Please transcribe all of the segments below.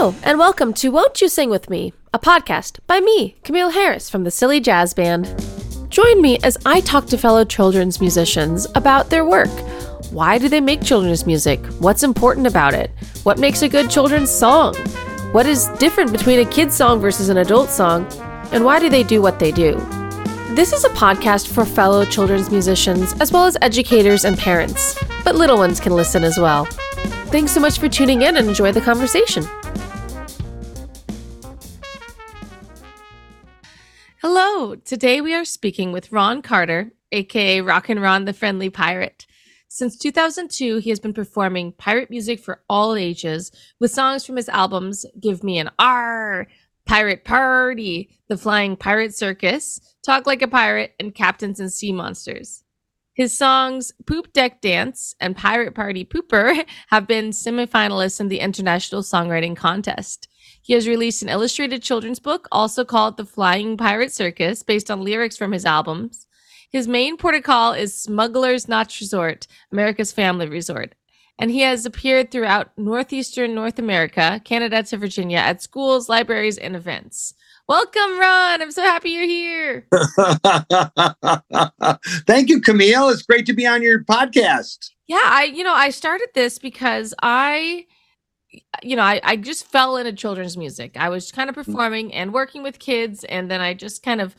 Hello, and welcome to Won't You Sing With Me, a podcast by me, Camille Harris from the Silly Jazz Band. Join me as I talk to fellow children's musicians about their work. Why do they make children's music? What's important about it? What makes a good children's song? What is different between a kid's song versus an adult song? And why do they do what they do? This is a podcast for fellow children's musicians, as well as educators and parents, but little ones can listen as well. Thanks so much for tuning in and enjoy the conversation. Hello, today we are speaking with Ron Carter, aka Rockin' Ron the Friendly Pirate. Since 2002, he has been performing pirate music for all ages with songs from his albums Give Me an R, Pirate Party, The Flying Pirate Circus, Talk Like a Pirate, and Captains and Sea Monsters. His songs Poop Deck Dance and Pirate Party Pooper have been semifinalists in the International Songwriting Contest. He has released an illustrated children's book, also called The Flying Pirate Circus, based on lyrics from his albums. His main protocol is Smuggler's Notch Resort, America's Family Resort. And he has appeared throughout northeastern North America, Canada to Virginia, at schools, libraries, and events. Welcome, Ron. I'm so happy you're here. Thank you, Camille. It's great to be on your podcast. Yeah, I you know, I started this because I you know, I, I just fell into children's music. I was kind of mm. performing and working with kids, and then I just kind of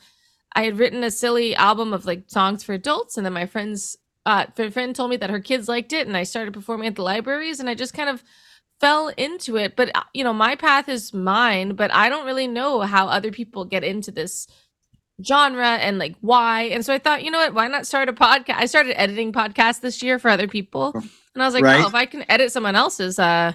I had written a silly album of like songs for adults, and then my friends uh friend told me that her kids liked it, and I started performing at the libraries, and I just kind of fell into it. But uh, you know, my path is mine, but I don't really know how other people get into this genre and like why. And so I thought, you know what, why not start a podcast? I started editing podcasts this year for other people. And I was like, right. oh, if I can edit someone else's, uh,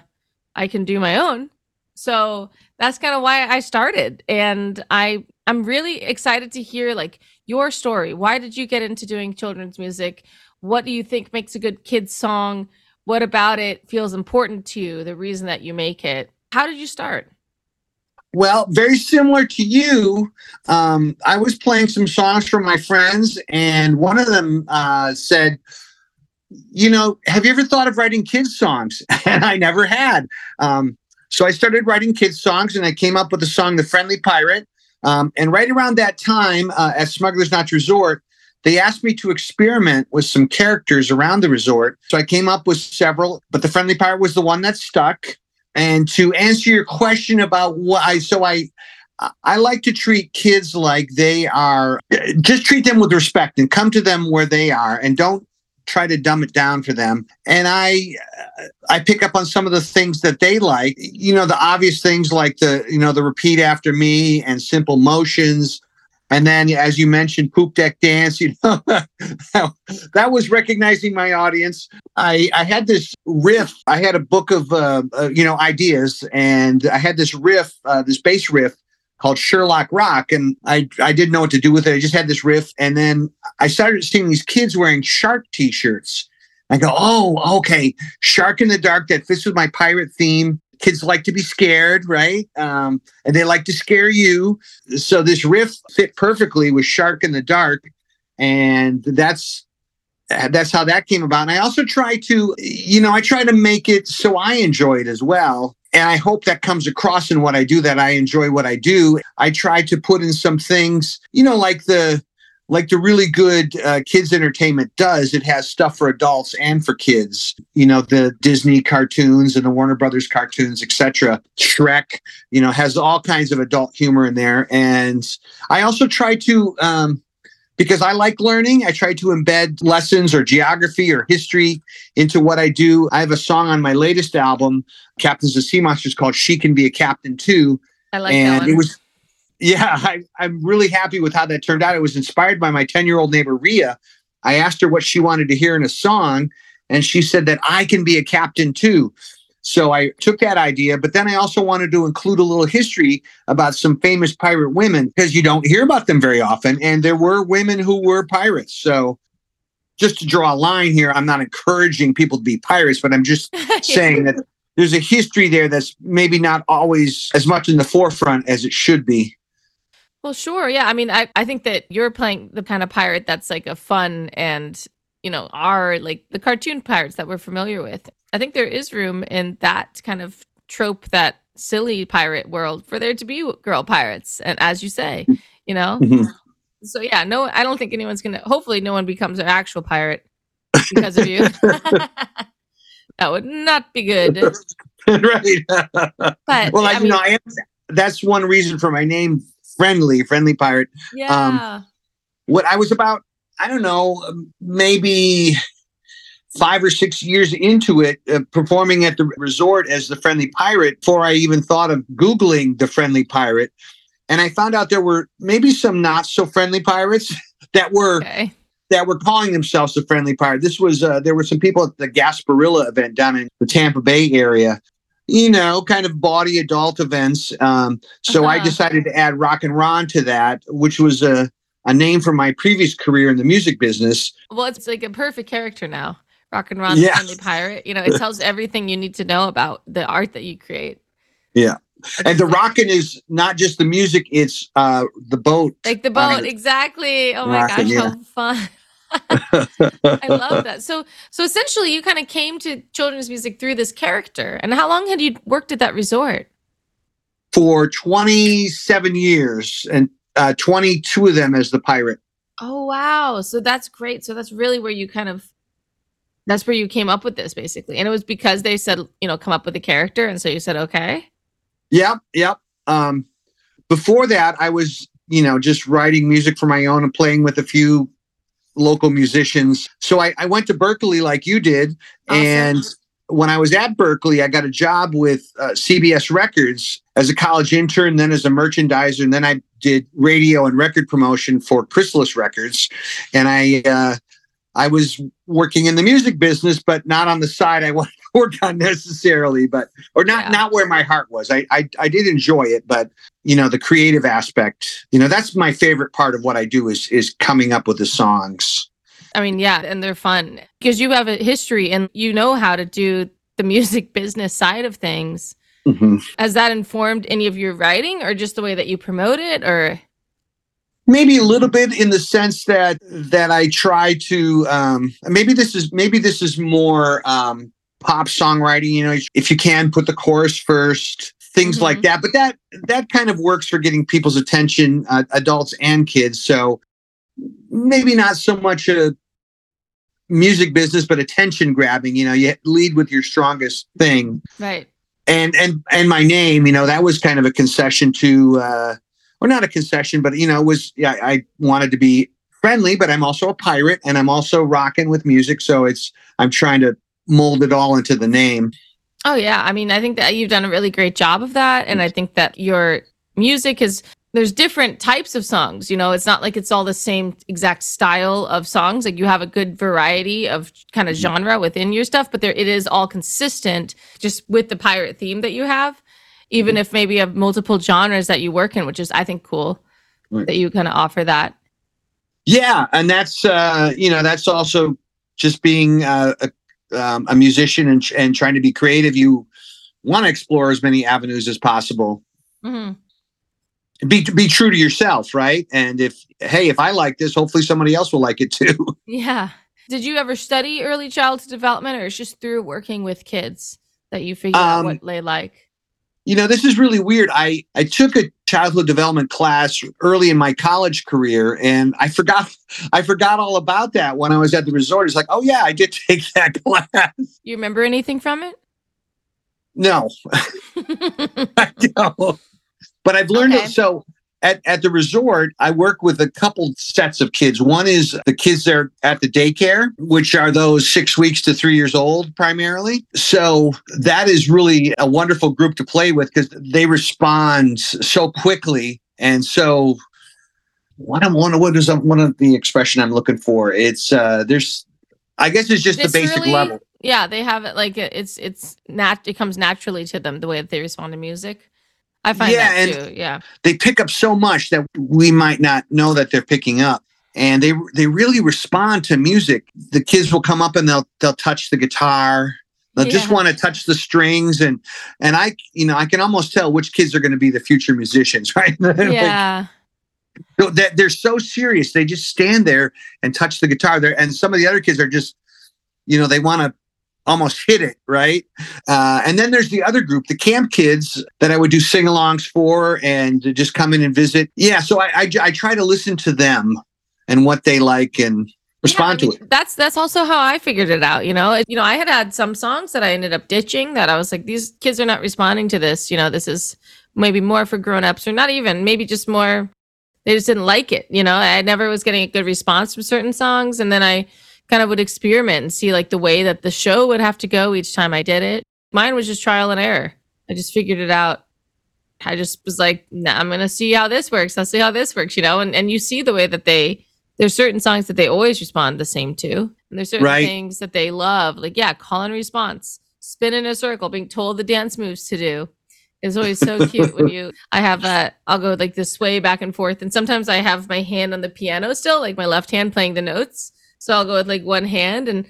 I can do my own. So that's kind of why I started. And I I'm really excited to hear like your story. Why did you get into doing children's music? What do you think makes a good kids song? What about it feels important to you? The reason that you make it. How did you start? Well, very similar to you. Um, I was playing some songs for my friends, and one of them uh, said, You know, have you ever thought of writing kids' songs? And I never had. Um, so I started writing kids' songs, and I came up with the song The Friendly Pirate. Um, and right around that time uh, at Smuggler's Notch Resort, they asked me to experiment with some characters around the resort. So I came up with several, but The Friendly Pirate was the one that stuck. And to answer your question about what I, so I, I like to treat kids like they are, just treat them with respect and come to them where they are and don't try to dumb it down for them. And I, I pick up on some of the things that they like, you know, the obvious things like the, you know, the repeat after me and simple motions. And then, as you mentioned, poop deck dance. You know, that was recognizing my audience. I I had this riff. I had a book of uh, uh, you know ideas, and I had this riff, uh, this bass riff called Sherlock Rock, and I I didn't know what to do with it. I just had this riff, and then I started seeing these kids wearing shark T-shirts. I go, oh, okay, shark in the dark. That fits with my pirate theme kids like to be scared, right? Um, and they like to scare you. So this riff fit perfectly with Shark in the Dark, and that's that's how that came about. And I also try to, you know, I try to make it so I enjoy it as well. And I hope that comes across in what I do that I enjoy what I do. I try to put in some things, you know, like the like the really good uh, kids entertainment does. It has stuff for adults and for kids you know the disney cartoons and the warner brothers cartoons etc shrek you know has all kinds of adult humor in there. And i also try to um, because i like learning i try to embed lessons or geography or history into what i do i have a song on my latest album Captains and Sea Monsters called she can be a captain too I like and that one. it was yeah, I, I'm really happy with how that turned out. It was inspired by my 10 year old neighbor, Ria. I asked her what she wanted to hear in a song, and she said that I can be a captain too. So I took that idea, but then I also wanted to include a little history about some famous pirate women because you don't hear about them very often. And there were women who were pirates. So just to draw a line here, I'm not encouraging people to be pirates, but I'm just saying that there's a history there that's maybe not always as much in the forefront as it should be. Well, sure. Yeah. I mean, I, I think that you're playing the kind of pirate that's like a fun and, you know, are like the cartoon pirates that we're familiar with. I think there is room in that kind of trope that silly pirate world for there to be girl pirates, and as you say, you know. Mhm. So yeah, no, I don't think anyone's gonna. Hopefully, no one becomes an actual pirate because of you. that would not be good. right. But well, I, I you mean, know, I am, that's one reason for my name, Friendly, Friendly Pirate. yeah, What I was about, I don't know, um, maybe five or six years into it, uh, performing at the resort as the Friendly Pirate before I even thought of Googling the Friendly Pirate. And I found out there were maybe some not so friendly pirates that were okay. that were calling themselves the Friendly Pirate. This was uh, there were some people at the Gasparilla event down in the Tampa Bay area. You know, kind of bawdy adult events. Um, so I Uh-huh. decided to add Rockin' Ron to that, which was a, a name from my previous career in the music business. Well, it's like a perfect character now. Rockin' Ron, Yeah. the friendly pirate. You know, it tells everything you need to know about the art that you create. Yeah. And the like- rockin' is not just the music; it's uh, the boat. like the boat, mean, exactly. Oh my rockin', gosh, yeah. how fun! I love that. So, so essentially, you kind of came to children's music through this character. And how long had you worked at that resort? for 27 years, and uh, 22 of them as the pirate. Oh wow! So that's great. So that's really where you kind of that's where you came up with this basically. And it was because they said, you know, come up with a character and so you said okay. Yep, yep. Um, before that, I was, you know, just writing music for my own and playing with a few local musicians. So I, I went to Berklee like you did. Awesome. And when I was at Berklee, I got a job with uh, CBS Records as a college intern, then as a merchandiser, and then I did radio and record promotion for Chrysalis Records. And I, uh, I was working in the music business, but not on the side I wanted to work on necessarily, but or not Yeah. not where my heart was. I, I I did enjoy it, but you know the creative aspect. You know that's my favorite part of what I do is is coming up with the songs. I mean, yeah, and they're fun because you have a history and you know how to do the music business side of things. Mhm. Has that informed any of your writing or just the way that you promote it or maybe a little bit in the sense that that I try to um maybe this is maybe this is more um pop songwriting you know if you can put the chorus first things Mhm. like that but that that kind of works for getting people's attention uh, adults and kids so maybe not so much a music business but attention grabbing you know you lead with your strongest thing right? and and and my name you know that was kind of a concession to uh or not a concession but you know it was yeah i wanted to be friendly but i'm also a pirate and i'm also rocking with music so it's i'm trying to mold it all into the name Oh yeah, I mean, I think that you've done a really great job of that, and I think that your music is there's different types of songs. You know, it's not like it's all the same exact style of songs. Like you have a good variety of kind of mm-hmm. genre within your stuff, but there it is all consistent, just with the pirate theme that you have. Even if maybe you have multiple genres that you work in, which is I think cool Right. that you kind of offer that. yeah and that's uh you know that's also just being uh, a, um, a musician and, and trying to be creative you want to explore as many avenues as possible hmm be be true to yourself right and if hey if i like this hopefully somebody else will like it too Yeah. Did you ever study early childhood development, or it's just through working with kids that you figured out Um, what they like? You know this is really weird. I i took a childhood development class early in my college career and i forgot i forgot all about that when i was at the resort. It's like oh yeah i did take that class. You remember anything from it? no. I don't. But i've learned Okay. it so at, at the resort i work with a couple sets of kids. One is the kids that are at the daycare which are those six weeks to three years old primarily. So that is really a wonderful group to play with because they respond so quickly. And so what i'm one what is one of the expression i'm looking for? It's uh there's i guess it's just the basic Viscerally, level. Yeah, they have it like it's it's nat it comes naturally to them the way that they respond to music. I find Yeah, that and- too. Yeah. they pick up so much that we might not know that they're picking up and they they really respond to music the kids will come up and they'll they'll touch the guitar they'll just want to touch the strings and and i you know i can almost tell which kids are going to be the future musicians right Like, Yeah. so that they're so serious they just stand there and touch the guitar there and some of the other kids are just you know they want to almost hit it, right? Uh, and then there's the other group, the camp kids that I would do sing alongs for and just come in and visit. Yeah, so I, I, I try to listen to them and what they like and respond yeah, I mean, to it. That's that's also how I figured it out. You know, you know, I had had some songs that I ended up ditching that I was like, these kids are not responding to this. You know, this is maybe more for grown-ups or not even maybe just more they just didn't like it you know i never was getting a good response from certain songs and then i kind of would experiment and see like the way that the show would have to go each time i did it. Mine was just trial and error. I just figured it out. I just was like nah, i'm gonna see how this works. I'll see how this works you know? And, and you see the way that they there's certain songs that they always respond the same to. And there's certain Right. things that they love. Like yeah call and response. Spin in a circle being told the dance moves to do. It's always so cute when you I have uh I'll go like this way back and forth. And sometimes I have my hand on the piano still like my left hand playing the notes so I'll go with like one hand and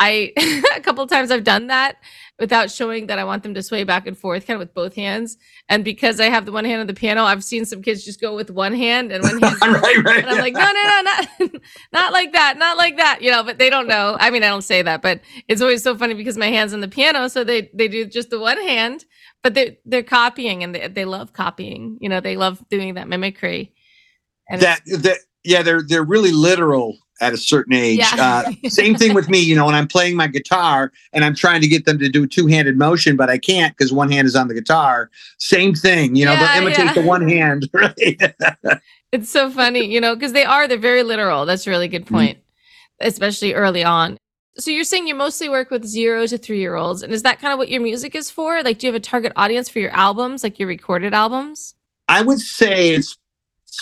I a couple times I've done that without showing that I want them to sway back and forth kind of with both hands and because I have the one hand on the piano I've seen some kids just go with one hand and one hand right, right. and I'm like, no, no, no, not, not like that, not like that, you know. But they don't know. I mean, I don't say that, but it's always so funny because my hands on the piano, so they they do just the one hand, but they they're copying and they they love copying. You know, they love doing that mimicry. And that that yeah they're they're really literal at a certain age Yeah. uh, same thing with me you know when i'm playing my guitar and i'm trying to get them to do two-handed motion but i can't because one hand is on the guitar same thing you know Yeah, they'll imitate yeah. the one hand right it's so funny, you know, because they are they're very literal. That's a really good Mm-hmm. point, especially early on. So you're saying you mostly work with zero to three year olds, and is that kind of what your music is for? Like, do you have a target audience for your albums, like your recorded albums? i would say it's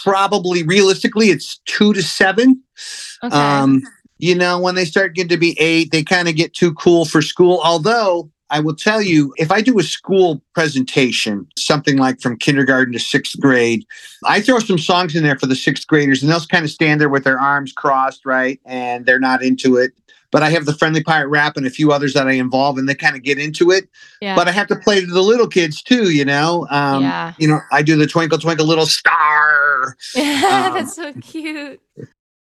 probably realistically it's two to seven Okay. Um, you know, when they start getting to be eight, they kind of get too cool for school. Although I will tell you, if I do a school presentation, something like from kindergarten to sixth grade, I throw some songs in there for the sixth graders, and they'll kind of stand there with their arms crossed, right? And they're not into it. But I have the Friendly Pirate rap and a few others that I involve, and they kind of get into it. yeah. But I have to play to the little kids too, you know. Um, Yeah. You know, I do the Twinkle Twinkle Little Star. Um, That's so cute.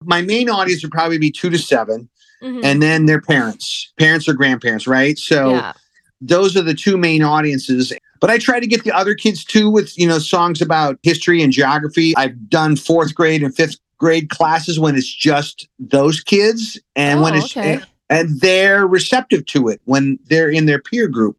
My main audience would probably be two to seven. Mhm. and then their parents, parents or grandparents, right? So yeah. those are the two main audiences. But I try to get the other kids too with, you know, songs about history and geography. I've done fourth grade and fifth grade classes when it's just those kids and when Oh, it's okay. and they're receptive to it when they're in their peer group.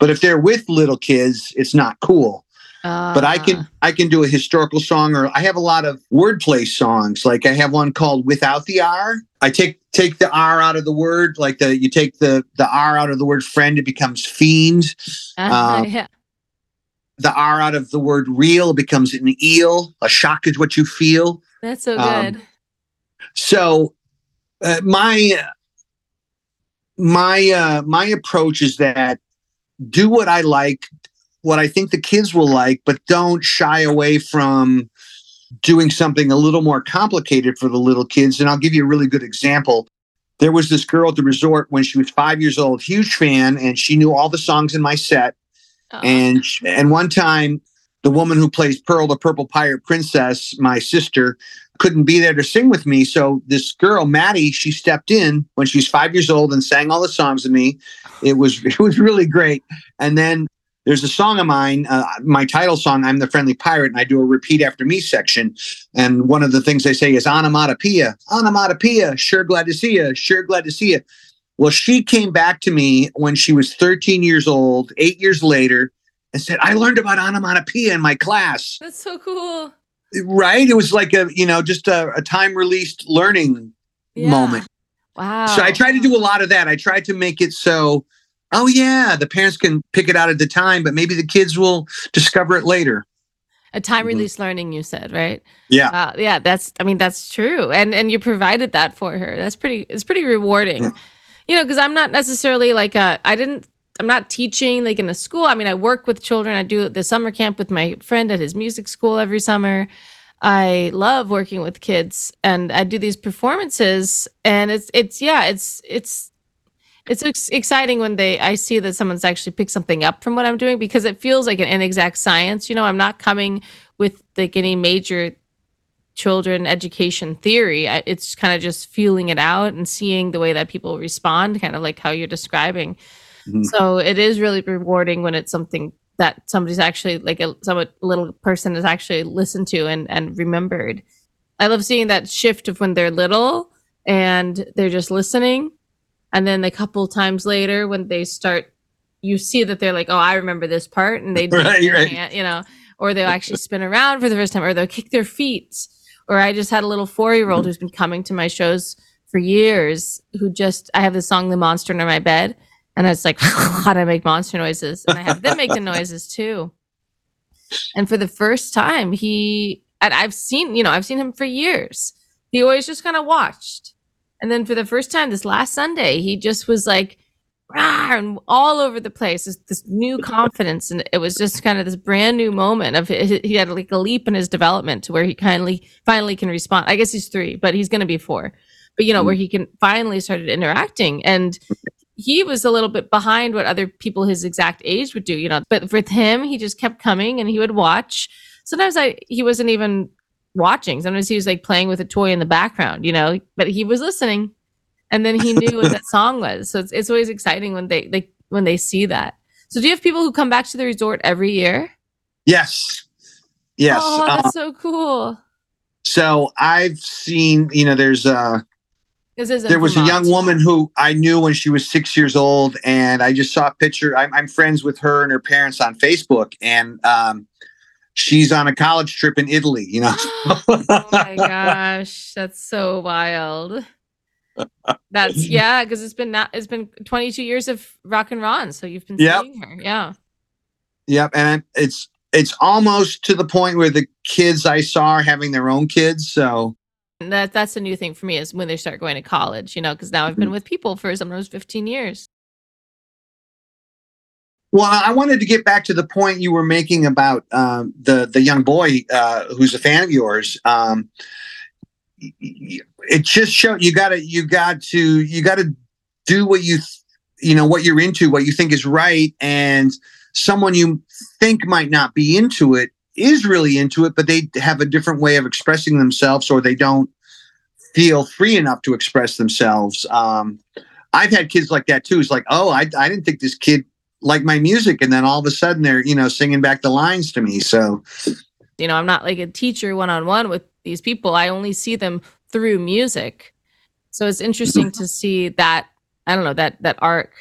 But if they're with little kids, it's not cool. But I Ah. can I can do a historical song or I have a lot of wordplay songs. Like I have one called Without the R. I take take the R out of the word, like the you take the the R out of the word friend, it becomes fiend. Ah, um, yeah. The R out of the word real becomes an eel. A shock is what you feel. That's so um, good. So uh, my my uh, my approach is that do what I like, what I think the kids will like, but don't shy away from doing something a little more complicated for the little kids. And I'll give you a really good example. There was this girl at the resort when she was five years old, huge fan, and she knew all the songs in my set. Aw. And and one time, the woman who plays Pearl, the Purple Pirate Princess, my sister, couldn't be there to sing with me. So this girl, Maddie, she stepped in when she was five years old and sang all the songs with me. It was it was really great. And then there's a song of mine, uh, my title song, "I'm the Friendly Pirate," and I do a repeat after me section. And one of the things they say is "onomatopoeia, onomatopoeia." Sure, glad to see you. Sure, glad to see you. Well, she came back to me when she was 13 years old, eight years later, and said, "I learned about onomatopoeia in my class." That's so cool. Right? It was like a you know just a, a time released learning Yeah. moment. Wow. So I try to do a lot of that. I try to make it so, oh yeah, the parents can pick it out at the time, but maybe the kids will discover it later. a time Mhm. release learning. You said right. Yeah. Wow. Yeah. That's. I mean, that's true. And and you provided that for her. That's pretty. It's pretty rewarding. Yeah. You know, because I'm not necessarily like a. I didn't. I'm not teaching like in a school. I mean, I work with children. I do the summer camp with my friend at his music school every summer. I love working with kids and I do these performances and it's it's yeah, it's it's it's ex- exciting when they I see that someone's actually picked something up from what I'm doing because it feels like an inexact science. You know, I'm not coming with like any major children education theory. It's kind of just feeling it out and seeing the way that people respond, kind of like how you're describing. Mm-hmm. So it is really rewarding when it's something that somebody's actually like a somewhat little person is actually listened to and and remembered. I love seeing that shift of when they're little and they're just listening, and then a couple times later when they start, you see that they're like, "Oh, I remember this part," and they right, right. you know, or they'll actually spin around for the first time, or they'll kick their feet. Or I just had a little four year old who's been coming to my shows for years who just I have the song "The Monster Under My Bed." And it's like, how do I make monster noises? And I have them make the noises too. And for the first time, he, and I've seen, you know, I've seen him for years. He always just kind of watched. And then for the first time this last Sunday, he just was like, Rah! and all over the place. This, this new confidence. And it was just kind of this brand new moment of he had like a leap in his development to where he kindly finally can respond. I guess he's three, but he's going to be four. But, you know, where mm. he can finally started interacting. And he was a little bit behind what other people his exact age would do, you know. But with him, he just kept coming and he would watch. Sometimes I he wasn't even watching. Sometimes he was like playing with a toy in the background, you know, but he was listening. And then he knew what that song was. So it's, it's always exciting when they like when they see that. So do you have people who come back to the resort every year? Yes. Yes. Oh, that's uh, so cool. So I've seen, you know, there's uh there was a young woman who I knew when she was six years old, and I just saw a picture. I'm, I'm friends with her and her parents on Facebook, and um, she's on a college trip in Italy. You know. oh my gosh, that's so wild. That's yeah, because it's been not it's been 22 years of Rockin' Ron, so you've been yep. seeing her, yeah. Yep, and it's it's almost to the point where the kids I saw are having their own kids, so that that's a new thing for me is when they start going to college, you know, because now I've been mm-hmm. with people for sometimes 15 years. Well, I wanted to get back to the point you were making about um, the the young boy uh, who's a fan of yours. Um, it just showed you got to you got to you got to do what you you know what you're into, what you think is right, and someone you think might not be into it is really into it, but they have a different way of expressing themselves or they don't feel free enough to express themselves. Um, I've had kids like that too. It's like, oh, I, I didn't think this kid liked my music. And then all of a sudden they're, you know, singing back the lines to me. So, you know, I'm not like a teacher one on one with these people. I only see them through music. So it's interesting to see that, I don't know, that, that arc.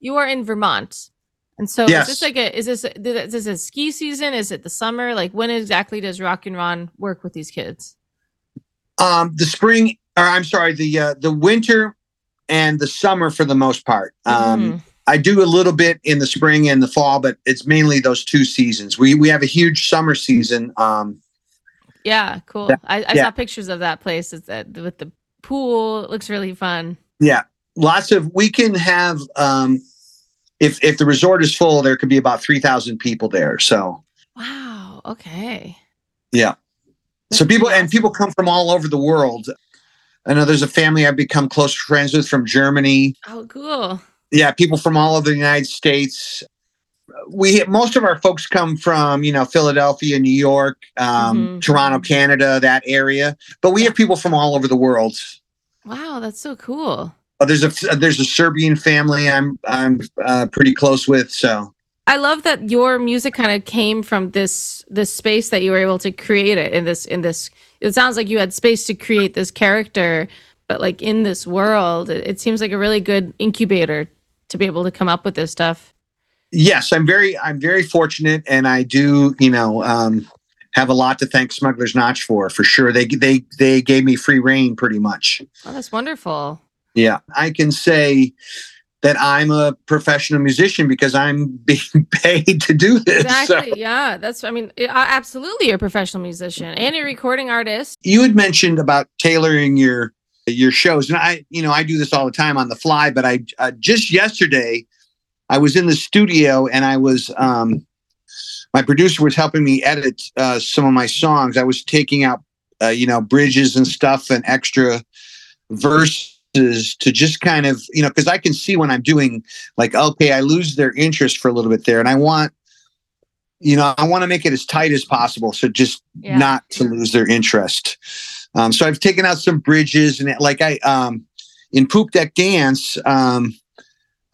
You are in Vermont. And so yes. is this like a is this is this a ski season? Is it the summer? Like when exactly does Rockin' Ron work with these kids? Um, the spring, or I'm sorry, the uh, the winter and the summer for the most part. Um, mm. I do a little bit in the spring and the fall, but it's mainly those two seasons. We we have a huge summer season. Um, yeah, cool. That, I, I yeah. saw pictures of that place. It's that with the pool. It looks really fun. Yeah, lots of. We can have um, if if the resort is full, there could be about three thousand people there. So wow, okay, yeah. That's so people awesome. and people come from all over the world. I know there's a family I've become close friends with from Germany. Oh, cool. Yeah, people from all over the United States. We most of our folks come from you know Philadelphia, New York, um, mm-hmm. Toronto, Canada, that area. But we have people from all over the world. Wow, that's so cool. Oh, there's a there's a Serbian family I'm I'm uh, pretty close with. So I love that your music kind of came from this this space that you were able to create it in this in this. It sounds like you had space to create this character, but like in this world, it, it seems like a really good incubator to be able to come up with this stuff. Yes, I'm very I'm very fortunate, and I do you know um, have a lot to thank Smuggler's Notch for for sure. They they they gave me free rein pretty much. Oh, that's wonderful. Yeah, I can say that I'm a professional musician because I'm being paid to do this. Exactly. So. Yeah, that's. I mean, absolutely, you're a professional musician and a recording artist. You had mentioned about tailoring your your shows, and I, you know, I do this all the time on the fly. But I uh, just yesterday, I was in the studio and I was. Um, my producer was helping me edit uh, some of my songs. I was taking out, uh, you know, bridges and stuff and extra verses to just kind of you know because i can see when i'm doing like okay i lose their interest for a little bit there and i want you know i want to make it as tight as possible so just Yeah. not to lose their interest. Um, so I've taken out some bridges and like I um, in Poop Deck Dance, um,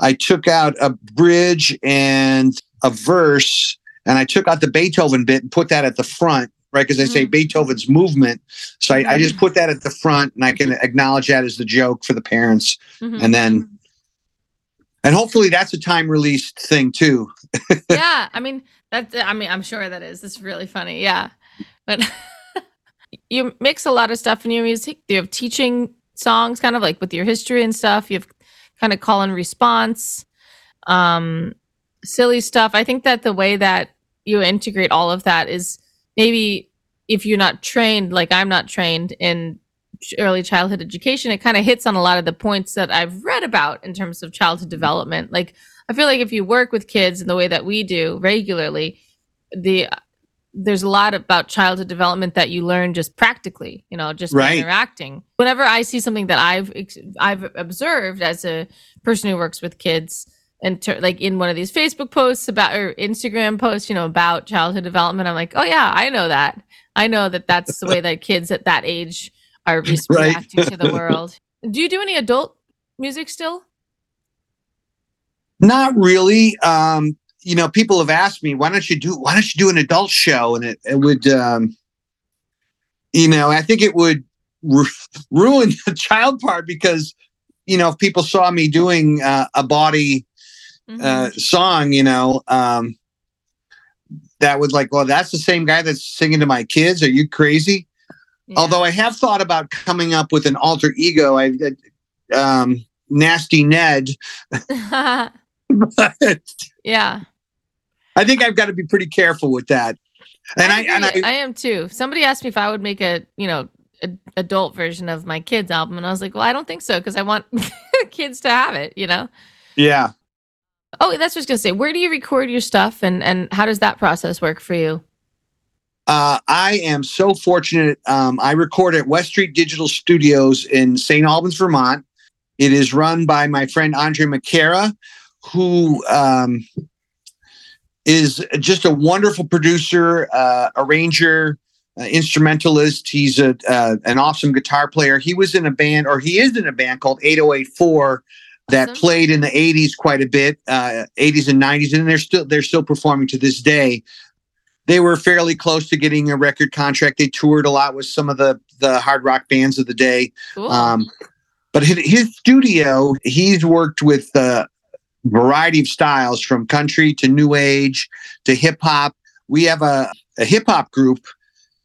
I took out a bridge and a verse, and I took out the Beethoven bit and put that at the front, right? Because I say Mhm. Beethoven's movement, so I, I just put that at the front, and I can acknowledge that as the joke for the parents, Mhm. and then. And hopefully that's a time released thing too. yeah, I mean that's I mean I'm sure that is. It's really funny. Yeah. But you mix a lot of stuff in your music. You have teaching songs kind of like with your history and stuff. You have kind of call and response. Um silly stuff. I think that the way that you integrate all of that is maybe if you're not trained like I'm not trained in early childhood education, it kind of hits on a lot of the points that I've read about in terms of childhood development. Like I feel like if you work with kids in the way that we do regularly, the there's a lot about childhood development that you learn just practically, you know, just Right. interacting. Whenever I see something that I've I've observed as a person who works with kids, and ter- like in one of these Facebook posts about or Instagram posts, you know, about childhood development, I'm like, oh yeah, I know that. I know that that's the way that kids at that age are re- Right. reacting to the world. Do you do any adult music still? Not really. Um, you know, people have asked me, why don't you do why don't you do an adult show? And it, it would um you know, I think it would ru- ruin the child part because you know, if people saw me doing uh, a body Mhm. uh, song, you know, um, that would like, well, that's the same guy that's singing to my kids. Are you crazy? Yeah. Although I have thought about coming up with an alter ego. I, um, nasty Ned, but yeah. I think I've got to be pretty careful with that. And I, and I. I am too. Somebody asked me if I would make a, you know, a, adult version of my kids album, and I was like, well, I don't think so because I want kids to have it, you know. yeah. Oh, that's what I was gonna say. Where do you record your stuff, and and how does that process work for you? Uh, I am so fortunate. Um, I record at West Street Digital Studios in St. Albans, Vermont. It is run by my friend Andre McCara, who um, is just a wonderful producer, uh, arranger, uh, instrumentalist. He's a uh, an awesome guitar player. He was in a band, or he is in a band called 8084 that Awesome. played in the 80s quite a bit, uh, 80s and 90s, and they're still they're still performing to this day they were fairly close to getting a record contract. They toured a lot with some of the the hard rock bands of the day. Cool. Um, but his, his studio, he's worked with a variety of styles from country to new age to hip hop. We have a, a hip hop group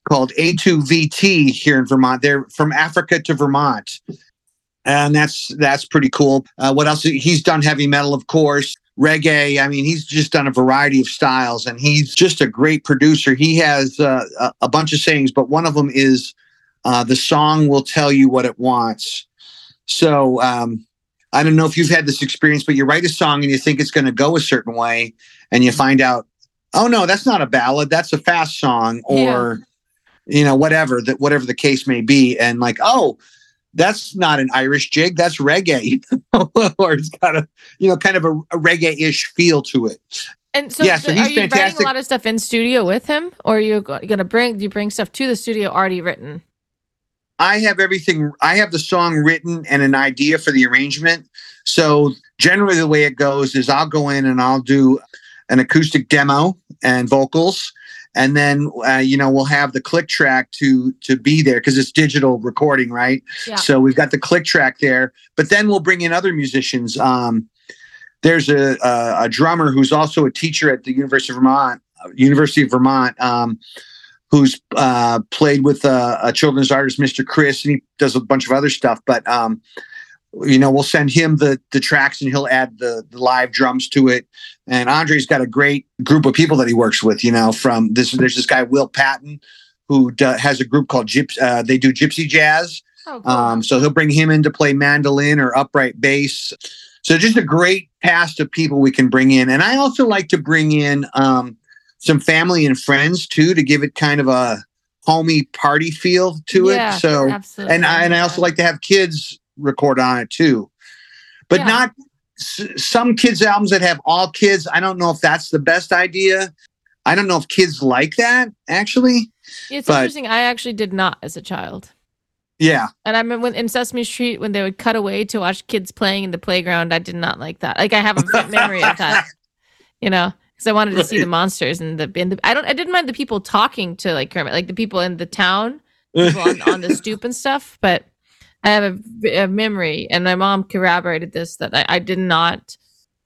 called A2VT here in Vermont. They're from Africa to Vermont. And that's that's pretty cool. Uh, what else? He's done heavy metal, of course reggae. I mean, he's just done a variety of styles, and he's just a great producer. He has uh, a, bunch of sayings, but one of them is uh, the song will tell you what it wants. So um, I don't know if you've had this experience, but you write a song and you think it's going to go a certain way, and you find out, oh no, that's not a ballad. That's a fast song, or you know, whatever that whatever the case may be, and like, oh. That's not an Irish jig. That's reggae, or it's got a you know kind of a, a reggae-ish feel to it. and so, yeah, so he's are you writing a lot of stuff in studio with him, or are you go- gonna bring? Do you bring stuff to the studio already written? I have everything. I have the song written and an idea for the arrangement. So generally, the way it goes is I'll go in and I'll do an acoustic demo and vocals, and then uh, you know we'll have the click track to to be there because it's digital recording, right? Yeah. So we've got the click track there, but then we'll bring in other musicians. Um, there's a, a a drummer who's also a teacher at the University of Vermont, University of Vermont. Um, who's uh, played with uh, a children's artist, Mr. Chris, and he does a bunch of other stuff. But um, you know, we'll send him the the tracks, and he'll add the, the live drums to it. And Andre's got a great group of people that he works with. You know, from this there's this guy Will Patton who has a group called Gyps. Uh, they do gypsy jazz. Oh, cool. Um, so he'll bring him in to play mandolin or upright bass. So just a great cast of people we can bring in. And I also like to bring in um, some family and friends too to give it kind of a homey party feel to Yeah, it. So absolutely. and I, and I also like to have kids record on it too, but Yeah. not s- some kids albums that have all kids. I don't know if that's the best idea. I don't know if kids like that actually. It's But- interesting. I actually did not as a child. Yeah. And I remember when, in Sesame Street when they would cut away to watch kids playing in the playground. I did not like that. Like I have a memory of that, you know, because I wanted to see the monsters and the, and the. I don't. I didn't mind the people talking to like Kermit, like the people in the town, people on, on the stoop and stuff. But I have a memory, and my mom corroborated this that I, I did not.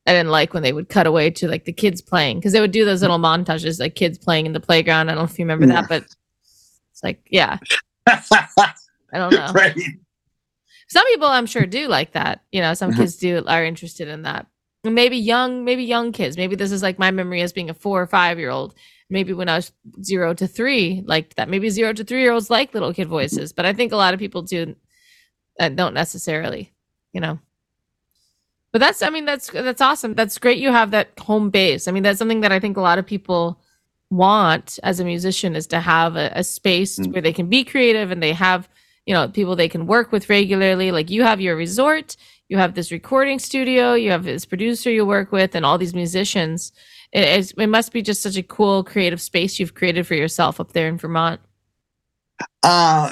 I didn't like when they would cut away to like the kids playing because they would do those little montages like kids playing in the playground. I don't know if you remember Yeah. that, but it's like yeah, I don't know. right. some people i'm sure do like that you know some Mhm. kids do are interested in that maybe young maybe young kids. Maybe this is like my memory as being a four or five year old maybe when i was zero to three liked that. Maybe zero to three year olds like little kid voices but i think a lot of people do uh, don't necessarily you know. But that's i mean that's that's awesome. That's great you have that home base. I mean that's something that i think a lot of people want as a musician is to have a, a space Mm. where they can be creative and they have you know people they can work with regularly. Like you have your resort you have this recording studio you have this producer you work with and all these musicians it, it must be just such a cool creative space you've created for yourself up there in vermont Uh,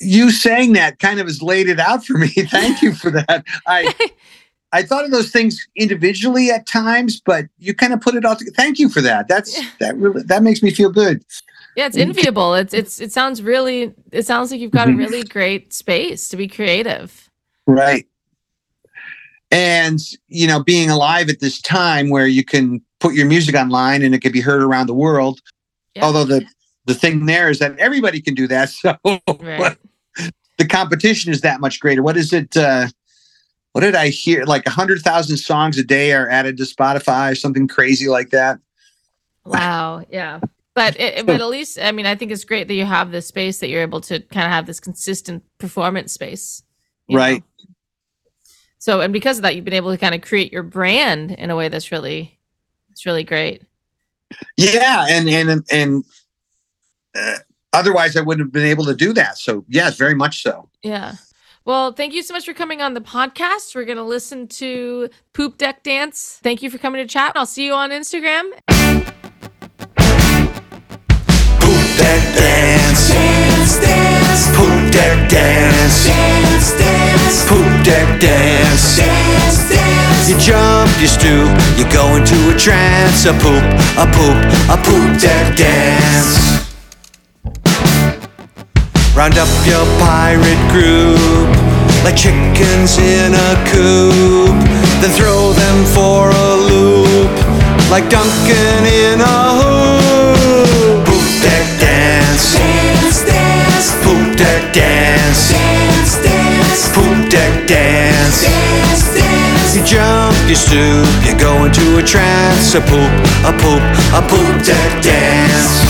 you saying that kind of has laid it out for me. Thank you for that. I I thought of those things individually at times, but you kind of put it all together. Thank you for that. That's that really that makes me feel good. Yeah it's enviable it's it's it sounds really it sounds like you've got a Mhm. really great space to be creative Right. And you know, being alive at this time where you can put your music online and it can be heard around the world. Yeah. Although the the thing there is that everybody can do that. So right the competition is that much greater. What is it? Uh, what did I hear? Like a hundred thousand songs a day are added to Spotify, or something crazy like that. Wow. Yeah. But it, but at least I mean I think it's great that you have this space that you're able to kind of have this consistent performance space. you know? Right. So and because of that you've been able to kind of create your brand in a way that's really it's really great. Yeah, and and and uh, otherwise I wouldn't have been able to do that. So yes, very much so. Yeah. Well, thank you so much for coming on the podcast. We're going to listen to Poop Deck Dance. Thank you for coming to chat. I'll see you on Instagram. Deck dance. Dance, dance. Poop deck dance. Dance, dance. Poop deck dance. Dance, dance. You jump, you stoop, you go into a trance. A poop, a poop, a poop deck dance. Round up your pirate group like chickens in a coop. Then throw them for a loop like Duncan in a hoop. Dance. Dance, dance. Poop deck dance. Dance, dance. Poop deck dance. Dance, dance. You jump, you stoop, you go into a trance. A poop, a poop, a poop deck dance.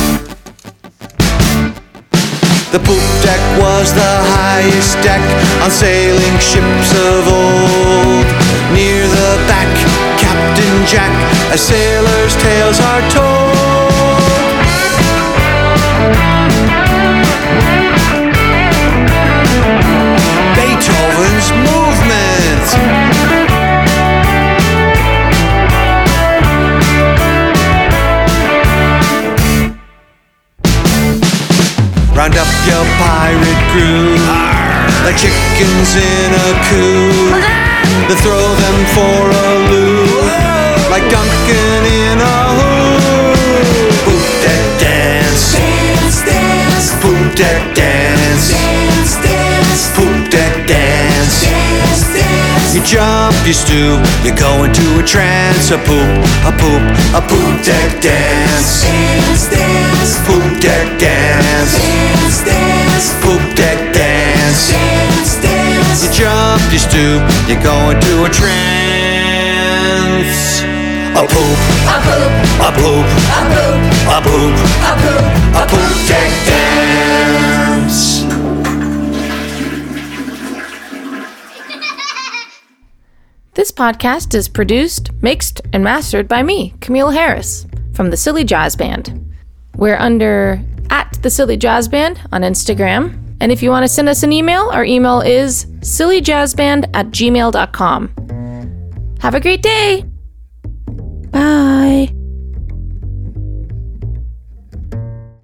The poop deck was the highest deck on sailing ships of old. Near the back, Captain Jack, as sailors' tales are told. Round up your pirate crew like chickens in a coop. Then throw them for a loop like Duncan in a hoop. Poop deck dance. Dance, dance. Poop deck dance. Dance, dance. You stoop, you go into a trance. A poop, a poop, a poop deck dance. Dance, dance. Poop deck dance. Dance, dance. Poop deck dance. Dance, dance. You jump, you stoop, you go into a trance. A poop, a poop, a poop, a poop, a poop, a poop, a poop deck dance. This podcast is produced, mixed, and mastered by me, Camille Harris, from the Silly Jazz Band. We're under at the Silly Jazz Band on Instagram. And if you want to send us an email, our email is sillyjazzband at gmail.com. Have a great day! Bye.